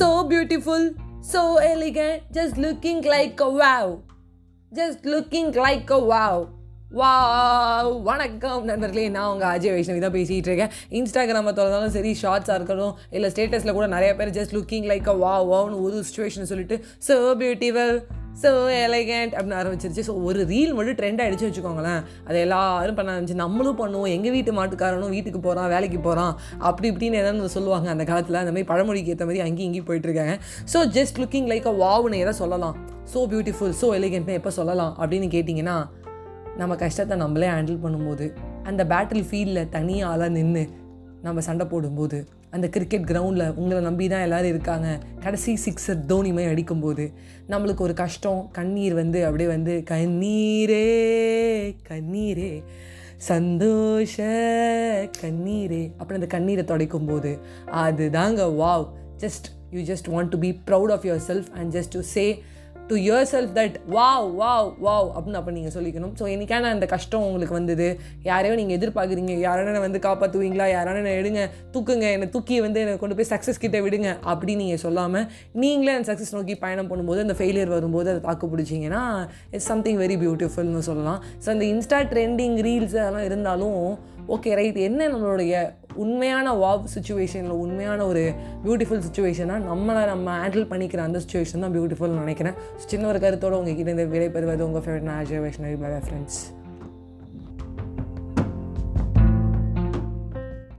so beautiful, so elegant, just looking like a wow. Just looking like a wow. Wow வணக்கம் நண்பர்களே நான் உங்கள் அஜய் வைஷ்ணவி தான் பேசிகிட்டு இருக்கேன் இன்ஸ்டாகிராமை திறந்தாலும் சரி ஷார்ட்ஸாக இருக்கட்டும் இல்லை ஸ்டேட்டஸில் கூட நிறைய பேர் ஜஸ்ட் லுக்கிங் லைக் அ வா வாவ்னு ஒரு சுச்சுவேஷன் சொல்லிட்டு ஸோ பியூட்டிஃபுல் ஸோ எலகண்ட் அப்படின்னு ஆரம்பிச்சிருச்சு. ஸோ ஒரு ரீல் மட்டும் ட்ரெண்ட் ஆகிடுச்சு வச்சுக்கோங்களேன். அதை எல்லாரும் பண்ண ஆரம்பிச்சு நம்மளும் பண்ணுவோம். எங்கள் வீட்டு மாட்டுக்காரனும் வீட்டுக்கு போகிறான் வேலைக்கு போகிறான் அப்படி இப்படின்னு எதாவது சொல்லுவாங்க அந்த காலத்தில். அந்த மாதிரி பழமொழிக்கு ஏற்ற மாதிரி அங்கேயும் இங்கேயும் போயிட்டுருக்காங்க so just looking like a வாவ்னு எதை சொல்லலாம்? ஸோ பியூட்டிஃபுல் ஸோ எலிகண்ட்னு எப்போ சொல்லலாம்? அப்படின்னு கேட்டிங்கன்னா நம்ம கஷ்டத்தை நம்மளே ஹேண்டில் பண்ணும்போது அந்த பேட்டில் ஃபீல்டில் தனியாக ஆளாக நின்று நம்ம சண்டை போடும்போது அந்த கிரிக்கெட் கிரவுண்டில் உங்களை நம்பி தான் எல்லோரும் இருக்காங்க. கடைசி சிக்ஸர் தோனி மாதிரி அடிக்கும்போது நம்மளுக்கு ஒரு கஷ்டம். கண்ணீர் வந்து அப்படியே வந்து கண்ணீரே கண்ணீரே சந்தோஷ கண்ணீரே அப்புறம் அந்த கண்ணீரை துடைக்கும் போது அதுதாங்க wow just you just want to be proud of your self and just to say to your self that wow wow wow அப்படின்னு அப்போ நீங்கள் சொல்லிக்கணும். ஸோ என்னைக்கான அந்த கஷ்டம் உங்களுக்கு வந்தது? யாரையோ நீங்கள் எதிர்பார்க்குறீங்க. யாரான வந்து காப்பாற்றுவீங்களா யாரான எடுங்க தூக்குங்க என்னை தூக்கி வந்து என்னை கொண்டு போய் சக்ஸஸ் கிட்டே விடுங்க அப்படின்னு நீங்கள் சொல்லாமல் நீங்களே அந்த சக்ஸஸ் நோக்கி பயணம் பண்ணும்போது அந்த ஃபெயிலியர் வரும்போது அதை தாக்கு பிடிச்சிங்கன்னா இட்ஸ் சம்திங் வெரி பியூட்டிஃபுல்னு சொல்லலாம். ஸோ அந்த இன்ஸ்டா ட்ரெண்டிங் ரீல்ஸ் அதெல்லாம் இருந்தாலும் ஓகே ரைட் என்ன நம்மளுடைய உண்மையான வாவ் சுச்சுவேஷனில் உண்மையான ஒரு பியூட்டிஃபுல் சுச்சுவேஷனாக நம்மளை நம்ம ஹேண்டில் பண்ணிக்கிற அந்த சுச்சுவேஷன் தான் பியூட்டிஃபுல்னு நினைக்கிறேன். சின்ன ஒரு கருத்தோடு உங்ககிட்ட இந்த விடைபெறுவது உங்கள் ஃபேவரட் நான் வைஷ்ணவி பை ஃப்ரெண்ட்ஸ்